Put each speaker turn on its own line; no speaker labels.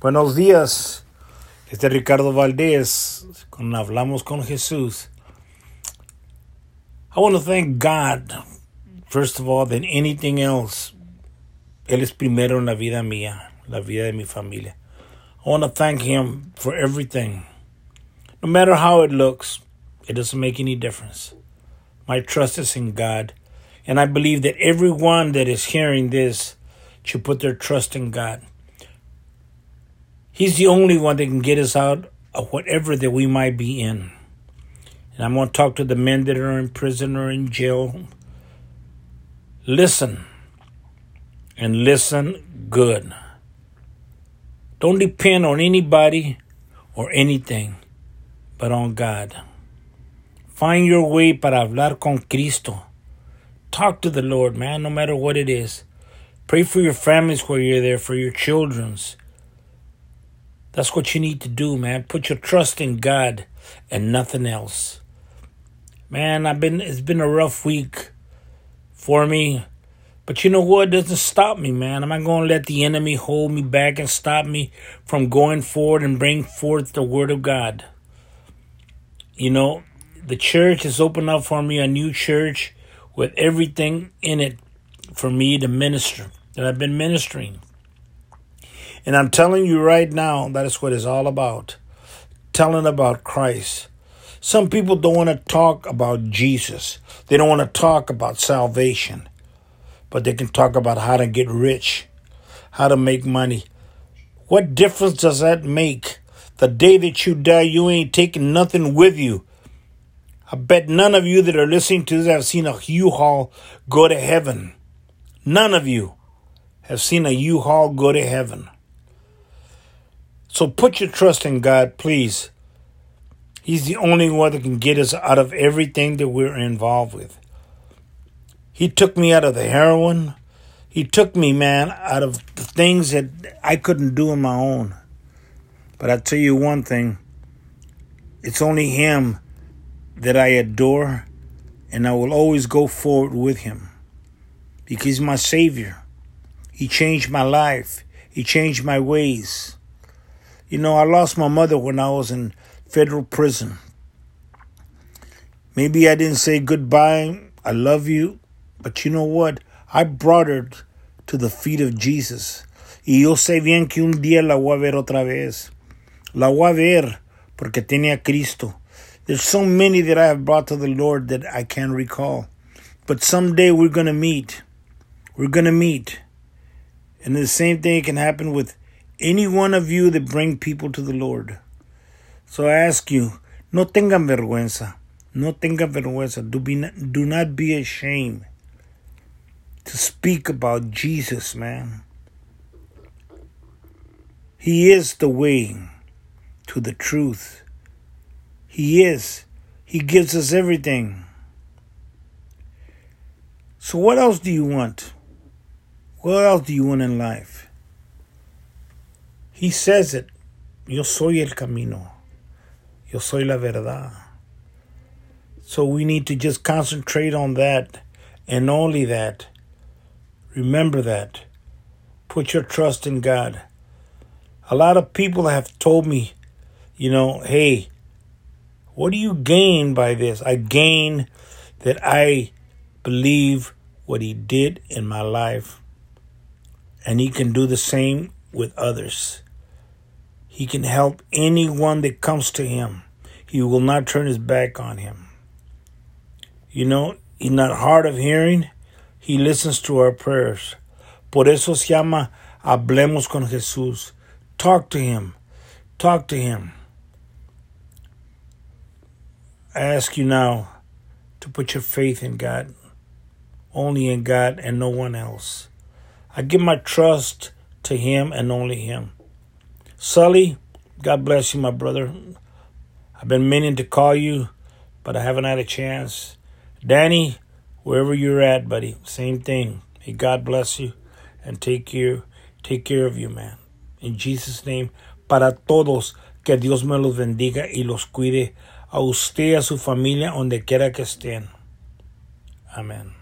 Buenos días. Este es Ricardo Valdez con Hablamos con Jesús. I want to thank God, first of all, than anything else. Él es primero en la vida mía, la vida de mi familia. I want to thank Him for everything. No matter how it looks, it doesn't make any difference. My trust is in God. And I believe that everyone that is hearing this should put their trust in God. He's the only one that can get us out of whatever that we might be in. And I'm going to talk to the men that are in prison or in jail. Listen. And listen good. Don't depend on anybody or anything, but on God. Find your way para hablar con Cristo. Talk to the Lord, man, no matter what it is. Pray for your families while you're there, for your children's. That's what you need to do, man. Put your trust in God and nothing else. Man, I've been it's been a rough week for me. But you know what? It doesn't stop me, man. Am I going to let the enemy hold me back and stop me from going forward and bring forth the word of God? You know, the church has opened up for me a new church with everything in it for me to minister that I've been ministering. And I'm telling you right now, that is what it's all about. Telling about Christ. Some people don't want to talk about Jesus. They don't want to talk about salvation. But they can talk about how to get rich, how to make money. What difference does that make? The day that you die, you ain't taking nothing with you. I bet none of you that are listening to this have seen a U-Haul go to heaven. None of you have seen a U-Haul go to heaven. So put your trust in God, please. He's the only one that can get us out of everything that we're involved with. He took me out of the heroin. He took me, man, out of the things that I couldn't do on my own. But I tell you one thing it's only Him that I adore, and I will always go forward with Him because He's my Savior. He changed my life, He changed my ways. You know, I lost my mother when I was in federal prison. Maybe I didn't say goodbye, I love you, but you know what? I brought her to the feet of Jesus. Y yo sé bien que un día la voy a ver otra vez. La voy a ver porque tiene a Cristo. There's so many that I have brought to the Lord that I can't recall. But someday we're going to meet. We're going to meet. And the same thing can happen with any one of you that bring people to the Lord. So I ask you, no tengan vergüenza. No tengan vergüenza. Do, be not, do not be ashamed to speak about Jesus, man. He is the way to the truth. He is. He gives us everything. So, what else do you want? What else do you want in life? He says it. Yo soy el camino. Yo soy la verdad. So we need to just concentrate on that and only that. Remember that. Put your trust in God. A lot of people have told me, you know, hey, what do you gain by this? I gain that I believe what He did in my life, and He can do the same with others. He can help anyone that comes to Him. He will not turn His back on Him. You know, He's not hard of hearing. He listens to our prayers. Por eso se llama Hablemos con Jesús. Talk to Him. Talk to Him. I ask you now to put your faith in God, only in God and no one else. I give my trust to Him and only Him. Sully, God bless you, my brother. I've been meaning to call you, but I haven't had a chance. Danny, wherever you're at, buddy, same thing. May God bless you and take care, take care of you, man. In Jesus' name, para todos, que Dios me los bendiga y los cuide a usted a su familia donde quiera que estén. Amén.